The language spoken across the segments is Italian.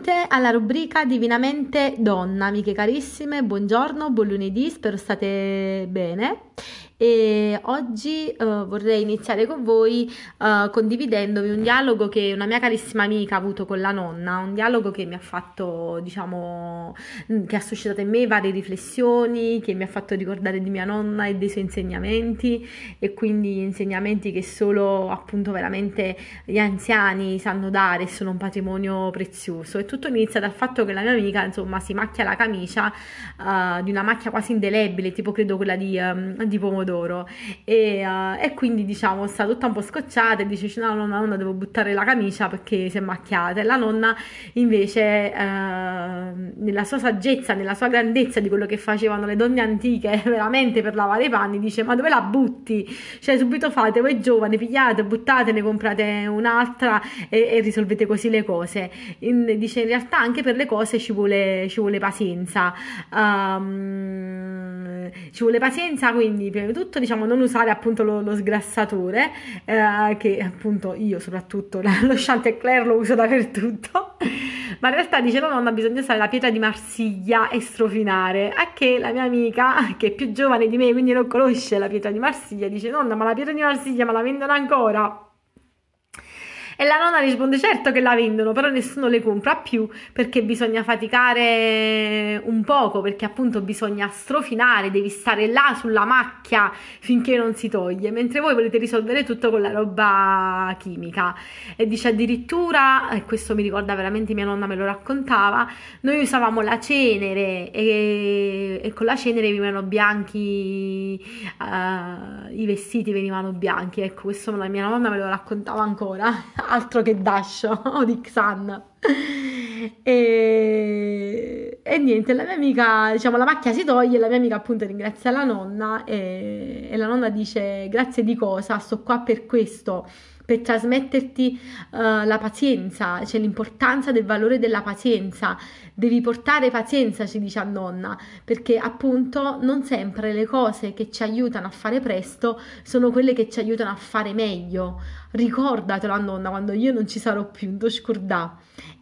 Benvenute alla rubrica Divinamente Donna, amiche carissime, buongiorno, buon lunedì, spero state bene e oggi uh, vorrei iniziare con voi uh, condividendovi un dialogo che una mia carissima amica ha avuto con la nonna, un dialogo che mi ha fatto, diciamo, mm, che ha suscitato in me varie riflessioni, che mi ha fatto ricordare di mia nonna e dei suoi insegnamenti e quindi insegnamenti che solo appunto veramente gli anziani sanno dare e sono un patrimonio prezioso. E tutto inizia dal fatto che la mia amica insomma si macchia la camicia uh, di una macchia quasi indelebile tipo credo quella di, um, di pomodoro pomodoro e, uh, e, quindi diciamo sta tutta un po' scocciata e dice no nonna, nonna devo buttare la camicia perché si è macchiata. E la nonna invece uh, nella sua saggezza, nella sua grandezza di quello che facevano le donne antiche veramente per lavare i panni dice ma dove la butti? Cioè subito fate voi giovani pigliate, buttate, ne comprate un'altra e, e risolvete così le cose. In, dice in realtà anche per le cose ci vuole, ci vuole pazienza. Um, ci vuole pazienza quindi prima di tutto tutto diciamo non usare appunto lo, lo sgrassatore eh, che appunto io soprattutto lo Chantecler lo uso dappertutto. Ma in realtà dice no nonna bisogna usare la pietra di Marsiglia e strofinare. A che la mia amica che è più giovane di me quindi non conosce la pietra di Marsiglia dice nonna ma la pietra di Marsiglia ma la vendono ancora e la nonna risponde certo che la vendono, però nessuno le compra più perché bisogna faticare un poco, perché appunto bisogna strofinare, devi stare là sulla macchia finché non si toglie, mentre voi volete risolvere tutto con la roba chimica. E dice addirittura, e questo mi ricorda veramente mia nonna me lo raccontava, noi usavamo la cenere e, e con la cenere venivano bianchi, uh, i vestiti venivano bianchi, ecco questo la mia nonna me lo raccontava ancora altro che Dash o di Xan. E, e, niente, la mia amica, diciamo, la macchia si toglie, la mia amica appunto ringrazia la nonna e, e la nonna dice grazie di cosa, sto qua per questo per trasmetterti uh, la pazienza, cioè l'importanza del valore della pazienza. Devi portare pazienza, ci dice a nonna, perché appunto non sempre le cose che ci aiutano a fare presto sono quelle che ci aiutano a fare meglio. Ricordatelo a nonna quando io non ci sarò più, non ti scordare.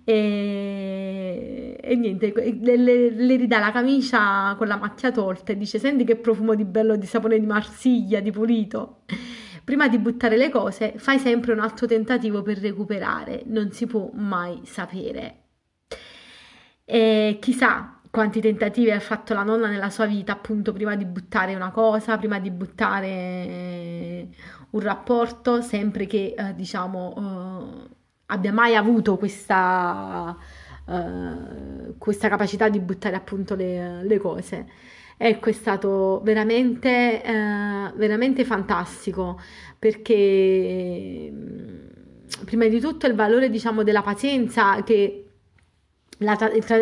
E, e niente, le, le, le, ridà la camicia con la macchia tolta e dice: Senti che profumo di bello di sapone di Marsiglia, di pulito prima di buttare le cose, fai sempre un altro tentativo per recuperare, non si può mai sapere. E chissà quanti tentativi ha fatto la nonna nella sua vita, appunto, prima di buttare una cosa, prima di buttare un rapporto, sempre che, eh, diciamo, eh, abbia mai avuto questa, eh, questa capacità di buttare appunto le, le cose. Ecco, è stato veramente, eh, veramente fantastico perché mm, prima di tutto il valore, diciamo, della pazienza che la,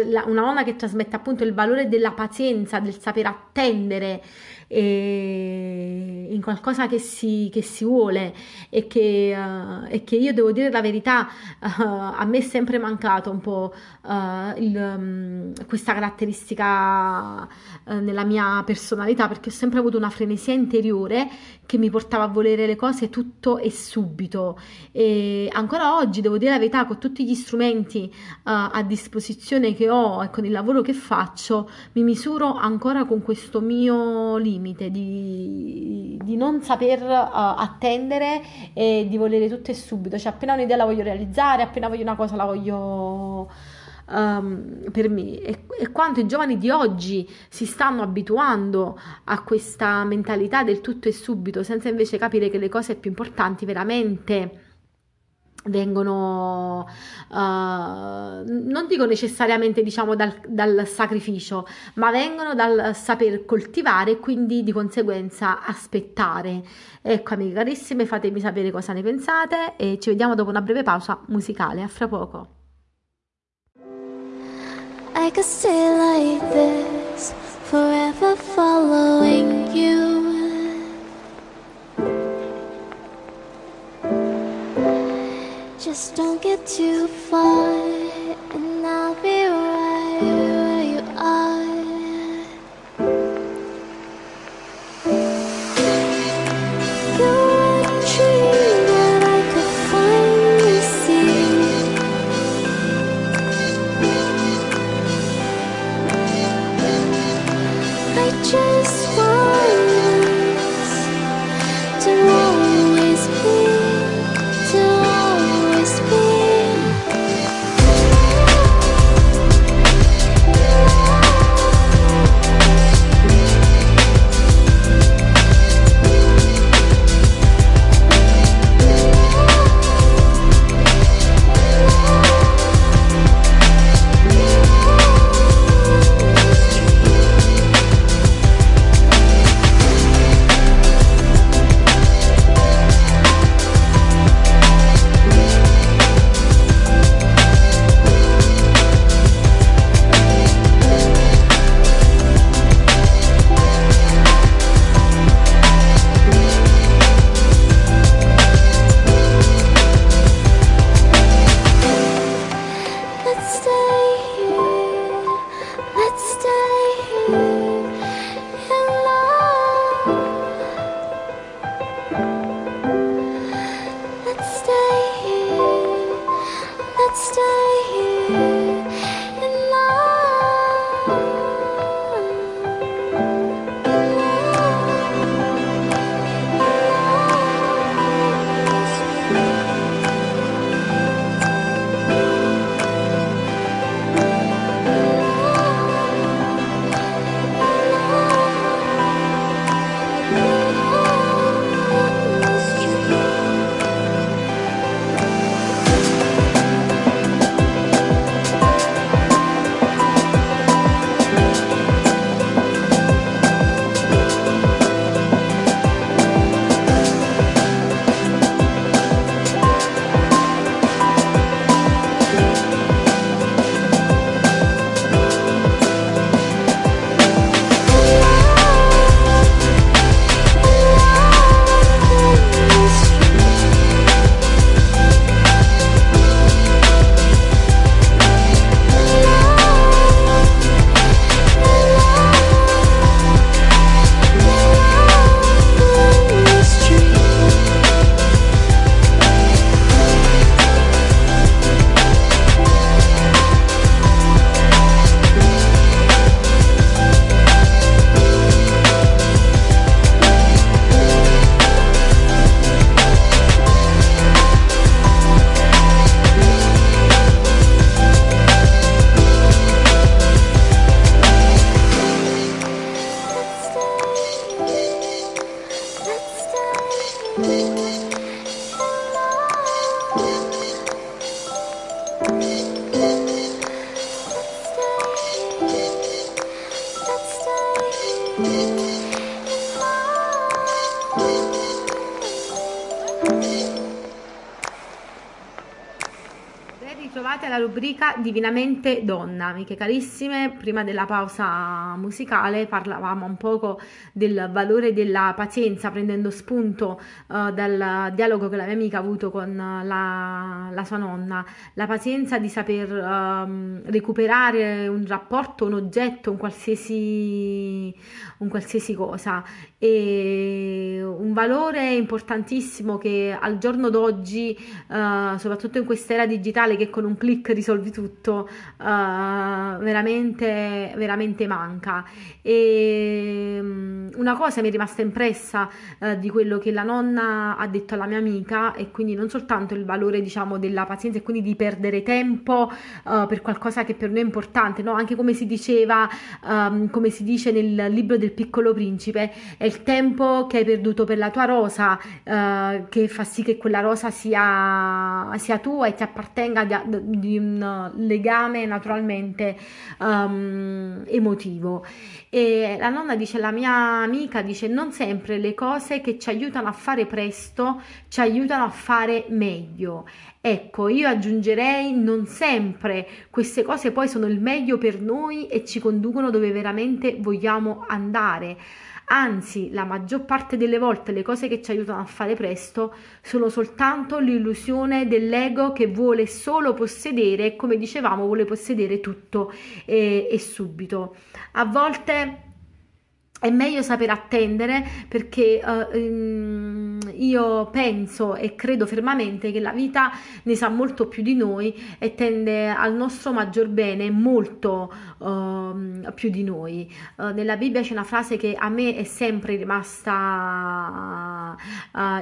la, una nonna che trasmette appunto il valore della pazienza, del saper attendere in qualcosa che si, che si vuole e che, uh, e che, io devo dire la verità, uh, a me è sempre mancato un po' uh, il, um, questa caratteristica nella mia personalità perché ho sempre avuto una frenesia interiore che mi portava a volere le cose tutto e subito. E ancora oggi devo dire la verità con tutti gli strumenti a disposizione che ho e con il lavoro che faccio mi misuro ancora con questo mio limite di, di non saper uh, attendere e di volere tutto e subito. Cioè, appena un'idea la voglio realizzare, appena voglio una cosa la voglio. Um, per me e, e, quanto i giovani di oggi si stanno abituando a questa mentalità del tutto e subito senza invece capire che le cose più importanti veramente vengono, uh, non dico necessariamente diciamo dal, dal, sacrificio, ma vengono dal saper coltivare e quindi di conseguenza aspettare. Ecco amiche carissime, fatemi sapere cosa ne pensate e ci vediamo dopo una breve pausa musicale. A fra poco. I could stay like this, forever following you. Just don't get too far, Divinamente Donna. Amiche carissime, prima della pausa musicale parlavamo un poco del valore della pazienza, prendendo spunto uh, dal dialogo che la mia amica ha avuto con la, la sua nonna. La pazienza di saper uh, recuperare un rapporto, un oggetto, un qualsiasi, un qualsiasi cosa. E un valore importantissimo che al giorno d'oggi, uh, soprattutto in quest'era digitale che con un clic risolvi tutto, uh, veramente, veramente manca. E um, una cosa mi è rimasta impressa uh, di quello che la nonna ha detto alla mia amica e quindi non soltanto il valore diciamo della pazienza e quindi di perdere tempo uh, per qualcosa che per noi è importante, no? anche come si diceva, um, come si dice nel libro del piccolo principe, è il tempo che hai perduto per la tua rosa che fa sì che quella rosa sia, sia tua e ti appartenga di, di legame naturalmente um, emotivo. E la nonna dice, la mia amica dice, non sempre le cose che ci aiutano a fare presto ci aiutano a fare meglio. Ecco, io aggiungerei non sempre queste cose poi sono il meglio per noi e ci conducono dove veramente vogliamo andare anzi la maggior parte delle volte le cose che ci aiutano a fare presto sono soltanto l'illusione dell'ego che vuole solo possedere, come dicevamo, vuole possedere tutto e, e subito. A volte è meglio saper attendere perché uh, io penso e credo fermamente che la vita ne sa molto più di noi e tende al nostro maggior bene molto uh, più di noi. Uh, nella Bibbia c'è una frase che a me è sempre rimasta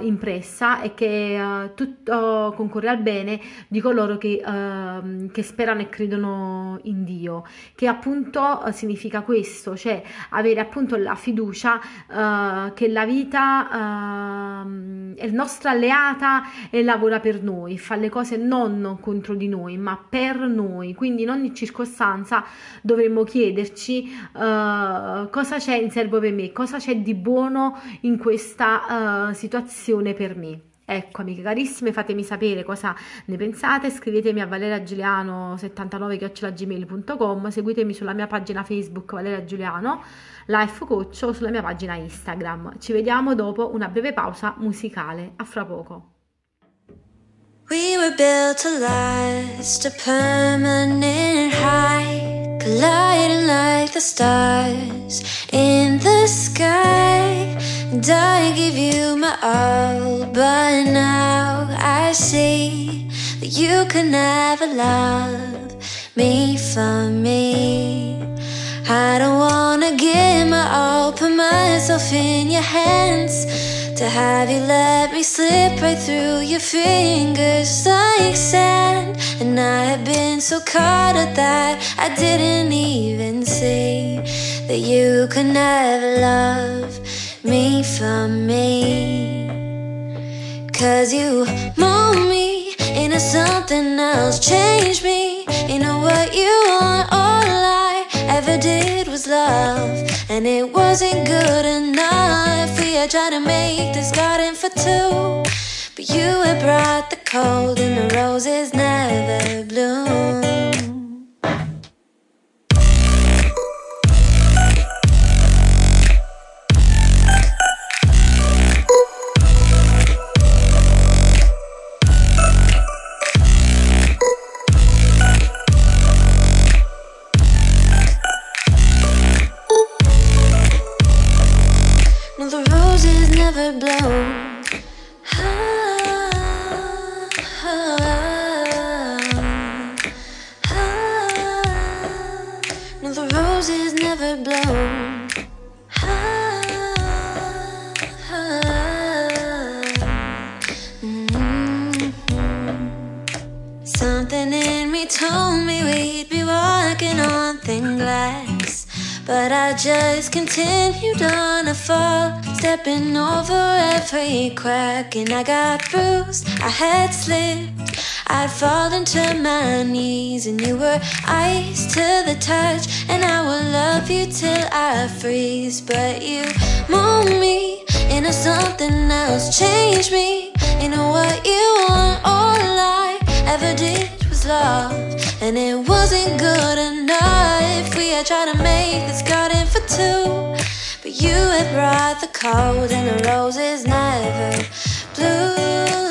impressa e che tutto concorre al bene di coloro che, ehm, che, sperano e credono in Dio, che appunto significa questo, cioè avere appunto la fiducia uh, che la vita uh, è nostra alleata e lavora per noi, fa le cose non contro di noi, ma per noi. Quindi in ogni circostanza dovremmo chiederci uh, cosa c'è in serbo per me, cosa c'è di buono in questa situazione per me. Ecco, amiche carissime, fatemi sapere cosa ne pensate, scrivetemi a valeragiuliano79.gmail.com, seguitemi sulla mia pagina Facebook Valeria Giuliano, Life Coach o sulla mia pagina Instagram. Ci vediamo dopo una breve pausa musicale. A fra poco. We were built to last a permanent high colliding like the stars in the sky. And I give you my all, but now I see that you can never love me for me. I don't wanna put myself in your hands. To have you let me slip right through your fingers like sand. And I have been so caught up that I didn't even see that you could never love me for me. Cause you mold me into something else, change me into what you want. Ever did was love, and it wasn't good enough. We tried to make this garden for two, but you had brought the cold, and the roses never bloom. never blow ah, ah, ah, Something in me told me we'd be walking on thin glass. But I just continued on afar stepping over every crack, and I got bruised. I had slipped, I'd fallen to my knees, and you were ice to the touch, and I will love you till I freeze. But you mold me into something else, change me into what you want. All I ever did was love, and it wasn't good enough. We had tried to make this garden for two, but you had brought the cold, and the roses never blew.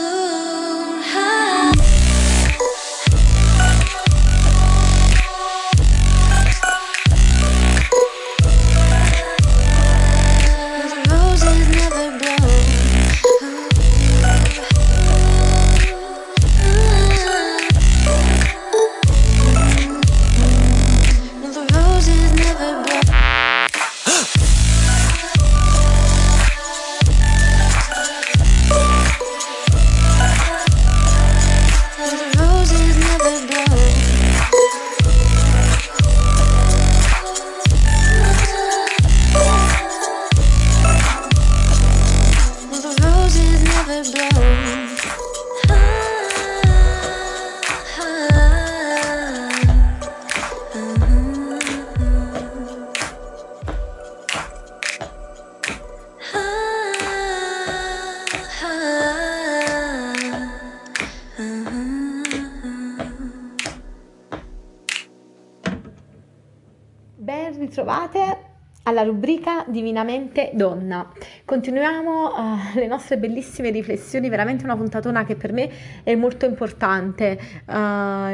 Alla rubrica Divinamente Donna. Continuiamo uh, le nostre bellissime riflessioni, veramente una puntatona che per me è molto importante uh,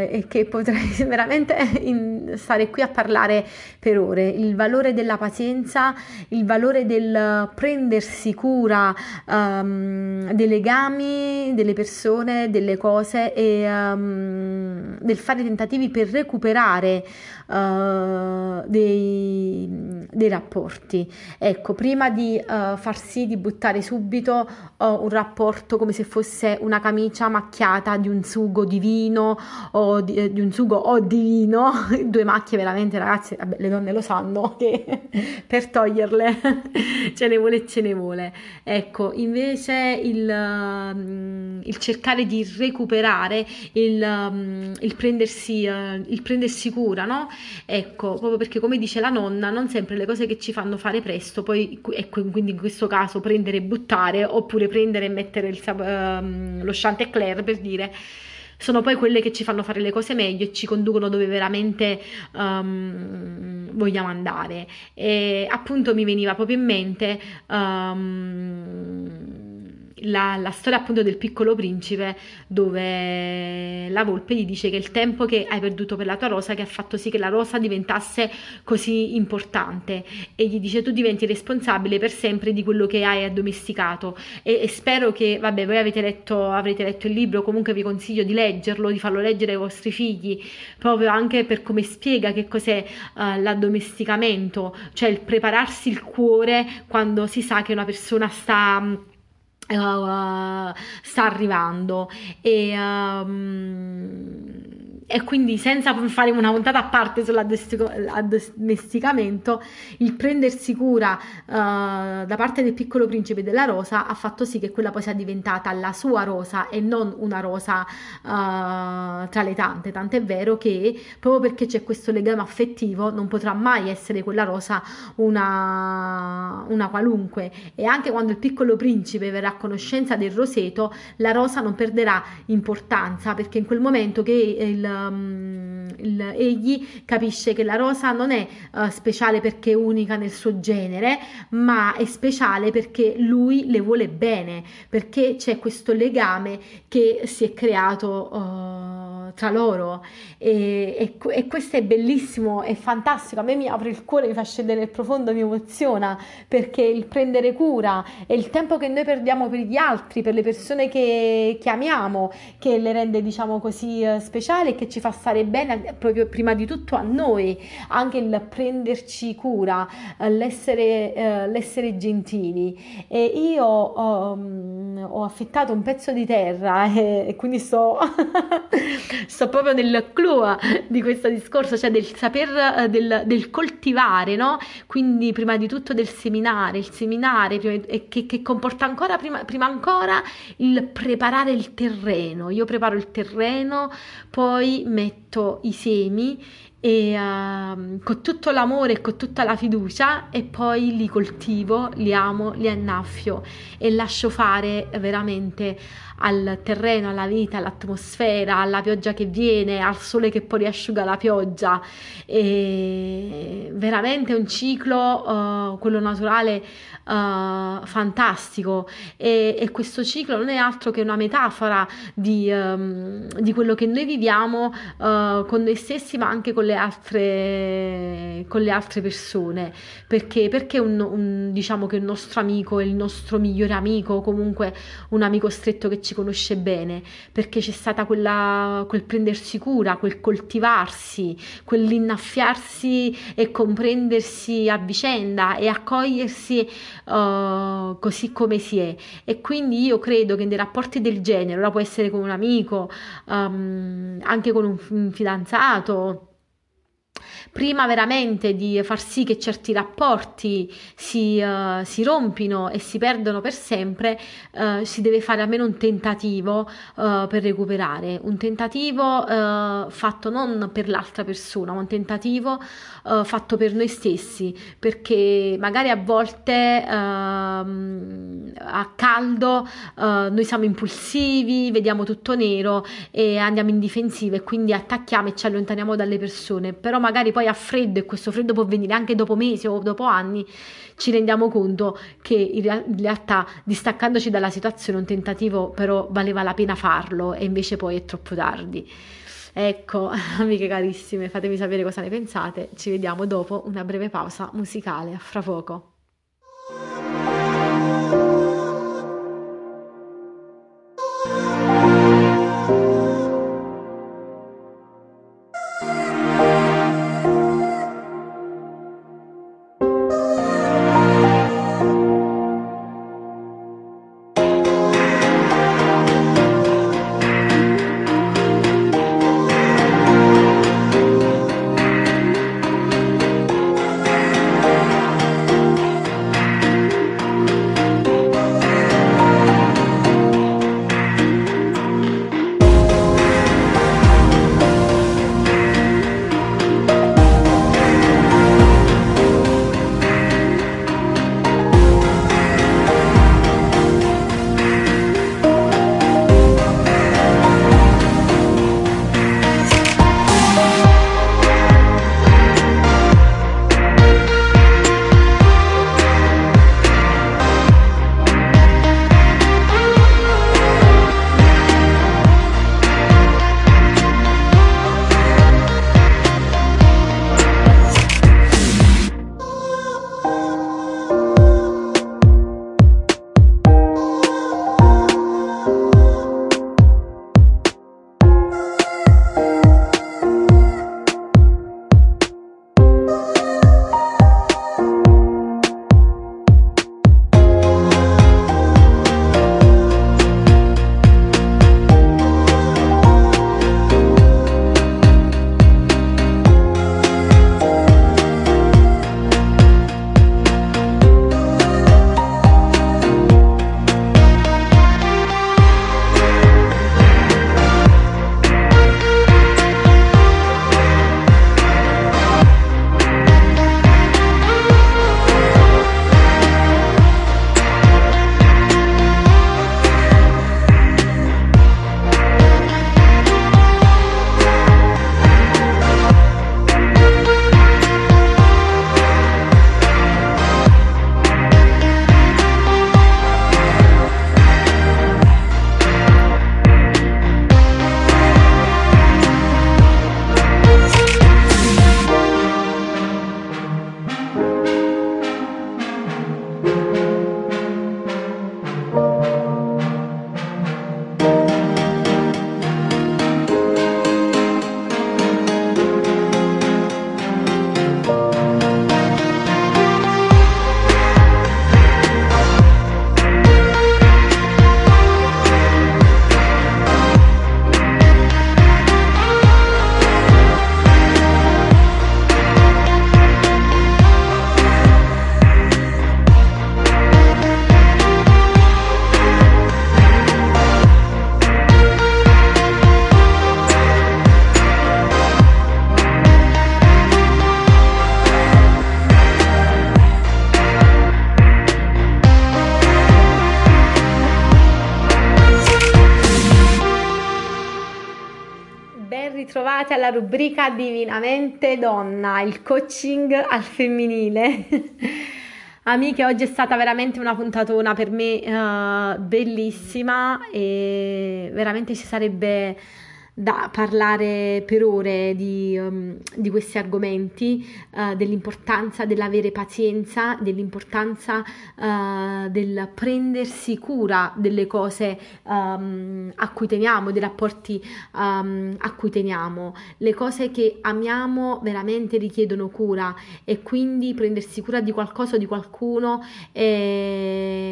e che potrei veramente in, stare qui a parlare per ore. Il valore della pazienza, il valore del prendersi cura um, dei legami, delle persone, delle cose e um, del fare tentativi per recuperare uh, dei, dei rapporti. Ecco, prima di uh, far sì di buttare subito uh, un rapporto come se fosse una camicia macchiata di un sugo di vino o di, eh, di un sugo o di vino, due macchie veramente ragazzi, vabbè, le donne lo sanno che per toglierle ce ne vuole e ce ne vuole. Ecco, invece il, um, il cercare di recuperare, il, um, il, prendersi, uh, il prendersi cura, no? Ecco, proprio perché come dice la nonna, non sempre le cose che ci fanno fare presto, poi ecco, quindi in questo caso prendere e buttare, oppure prendere e mettere il, um, lo Chantecler per dire, sono poi quelle che ci fanno fare le cose meglio e ci conducono dove veramente um, vogliamo andare. E appunto mi veniva proprio in mente um, la, la, storia appunto del piccolo principe dove la volpe gli dice che il tempo che hai perduto per la tua rosa che ha fatto sì che la rosa diventasse così importante. E gli dice tu diventi responsabile per sempre di quello che hai addomesticato. E, e spero che vabbè voi avete letto avrete letto il libro comunque vi consiglio di leggerlo di farlo leggere ai vostri figli proprio anche per come spiega che cos'è uh, l'addomesticamento cioè il prepararsi il cuore quando si sa che una persona sta Uh, sta arrivando. E, um, e quindi senza fare una puntata a parte sull'addomesticamento, il prendersi cura uh, da parte del piccolo principe della rosa ha fatto sì che quella poi sia diventata la sua rosa e non una rosa uh, tra le tante. Tant'è vero che proprio perché c'è questo legame affettivo non potrà mai essere quella rosa una, una qualunque. E anche quando il piccolo principe verrà a conoscenza del roseto, la rosa non perderà importanza perché in quel momento che il um, il, egli capisce che la rosa non è uh, speciale perché è unica nel suo genere, ma è speciale perché lui le vuole bene, perché c'è questo legame che si è creato uh, tra loro. E, e, e, questo è bellissimo, è fantastico, a me mi apre il cuore, mi fa scendere nel profondo, mi emoziona perché il prendere cura e il tempo che noi perdiamo per gli altri, per le persone che, che amiamo, che le rende diciamo così uh, speciali e che ci fa stare bene proprio prima di tutto a noi, anche il prenderci cura, eh, l'essere, eh, l'essere gentili. E io um, ho affittato un pezzo di terra e, e quindi sto, sto proprio nel clou di questo discorso, cioè del saper, eh, del, del coltivare, no? Quindi prima di tutto del seminare, il seminare prima, che, che, comporta ancora prima, prima ancora il preparare il terreno. Io preparo il terreno, poi metto i semi e uh, con tutto l'amore e con tutta la fiducia e poi li coltivo, li amo, li annaffio e lascio fare veramente al terreno, alla vita, all'atmosfera, alla pioggia che viene, al sole che poi riasciuga la pioggia. E veramente un ciclo, uh, quello naturale, uh, fantastico. E, e, questo ciclo non è altro che una metafora di, um, di quello che noi viviamo uh, con noi stessi, ma anche con le altre, con le altre persone. Perché? Perché un, un, diciamo che il nostro amico è il nostro migliore amico, comunque un amico stretto che ci ci conosce bene, perché c'è stata quella, quel prendersi cura, quel coltivarsi, quell'innaffiarsi e comprendersi a vicenda e accogliersi uh, così come si è. E quindi io credo che nei rapporti del genere, ora può essere con un amico, um, anche con un fidanzato, prima veramente di far sì che certi rapporti si, uh, si rompino e si perdono per sempre, uh, si deve fare almeno un tentativo uh, per recuperare, un tentativo fatto non per l'altra persona, ma un tentativo fatto per noi stessi, perché magari a volte ehm, a caldo noi siamo impulsivi, vediamo tutto nero e andiamo in difensiva e quindi attacchiamo e ci allontaniamo dalle persone, però magari poi a freddo e questo freddo può venire anche dopo mesi o dopo anni, ci rendiamo conto che in realtà distaccandoci dalla situazione un tentativo però valeva la pena farlo e invece poi è troppo tardi. Ecco, amiche carissime, fatemi sapere cosa ne pensate. Ci vediamo dopo una breve pausa musicale. A fra poco. Rubrica Divinamente Donna, il coaching al femminile. Amiche, oggi è stata veramente una puntatona per me uh, bellissima e veramente ci sarebbe da parlare per ore di, um, di questi argomenti, uh, dell'importanza dell'avere pazienza, dell'importanza uh, del prendersi cura delle cose um, a cui teniamo, dei rapporti um, a cui teniamo. Le cose che amiamo veramente richiedono cura e quindi prendersi cura di qualcosa o di qualcuno è,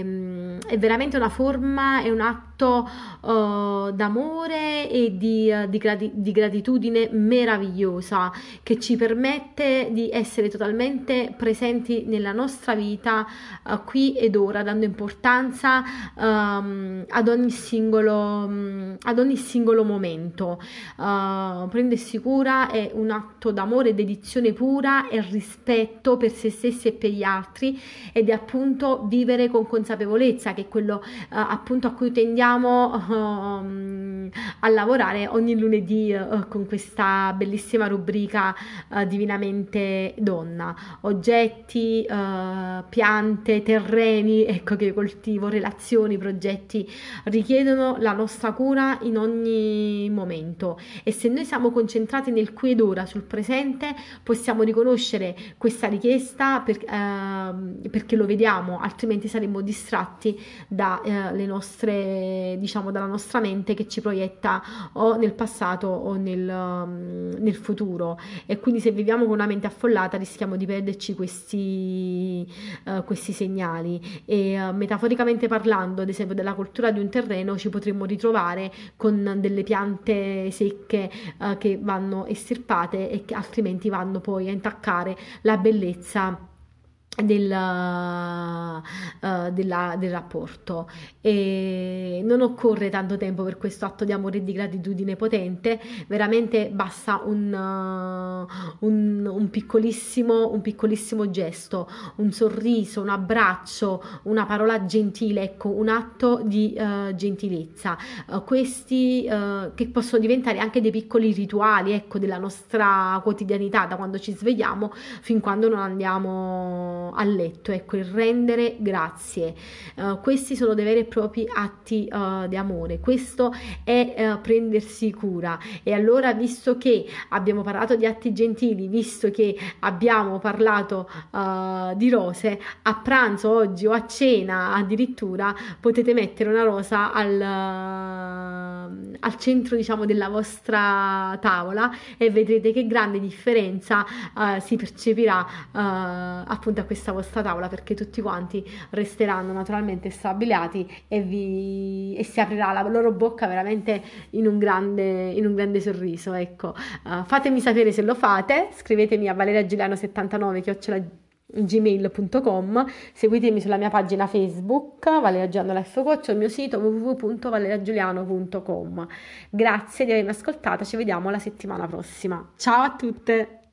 è veramente una forma, è un atto uh, d'amore e di di, grati- di gratitudine meravigliosa che ci permette di essere totalmente presenti nella nostra vita uh, qui ed ora, dando importanza um, ad, ogni singolo, um, ad ogni singolo momento. Uh, prendersi cura è un atto d'amore, dedizione pura e rispetto per se stessi e per gli altri ed è appunto vivere con consapevolezza che è quello uh, appunto a cui tendiamo um, a lavorare ogni ogni lunedì uh, con questa bellissima rubrica uh, Divinamente Donna. Oggetti, uh, piante, terreni, ecco che coltivo, relazioni, progetti richiedono la nostra cura in ogni momento e se noi siamo concentrati nel qui ed ora, sul presente, possiamo riconoscere questa richiesta per, ehm, perché lo vediamo, altrimenti saremmo distratti dalle nostre, diciamo, dalla nostra mente che ci proietta o nel passato o nel, um, nel, futuro. E quindi se viviamo con una mente affollata rischiamo di perderci questi, uh, questi segnali. E uh, metaforicamente parlando ad esempio della cultura di un terreno ci potremmo ritrovare con delle piante secche uh, che vanno estirpate e che altrimenti vanno poi a intaccare la bellezza del, uh, della, del rapporto. E non occorre tanto tempo per questo atto di amore e di gratitudine potente. Veramente basta un, uh, un, un, piccolissimo, un piccolissimo gesto un sorriso, un abbraccio una parola gentile ecco un atto di uh, gentilezza. Questi che possono diventare anche dei piccoli rituali ecco della nostra quotidianità da quando ci svegliamo fin quando non andiamo a letto, ecco il rendere grazie. Uh, questi sono dei veri e propri atti uh, di amore, questo è uh, prendersi cura e allora visto che abbiamo parlato di atti gentili, visto che abbiamo parlato di rose, a pranzo oggi o a cena addirittura potete mettere una rosa al, al centro diciamo della vostra tavola e vedrete che grande differenza si percepirà appunto a questa vostra tavola perché tutti quanti resteranno naturalmente stabilati e, vi, e si aprirà la loro bocca veramente in un grande, in un grande sorriso. Ecco. Uh, fatemi sapere se lo fate, scrivetemi a valeriagiuliano79 gmail.com seguitemi sulla mia pagina facebook Valeria Giuliano Life Coach o il mio sito www.valeriagiuliano.com grazie di avermi ascoltata ci vediamo la settimana prossima. Ciao a tutte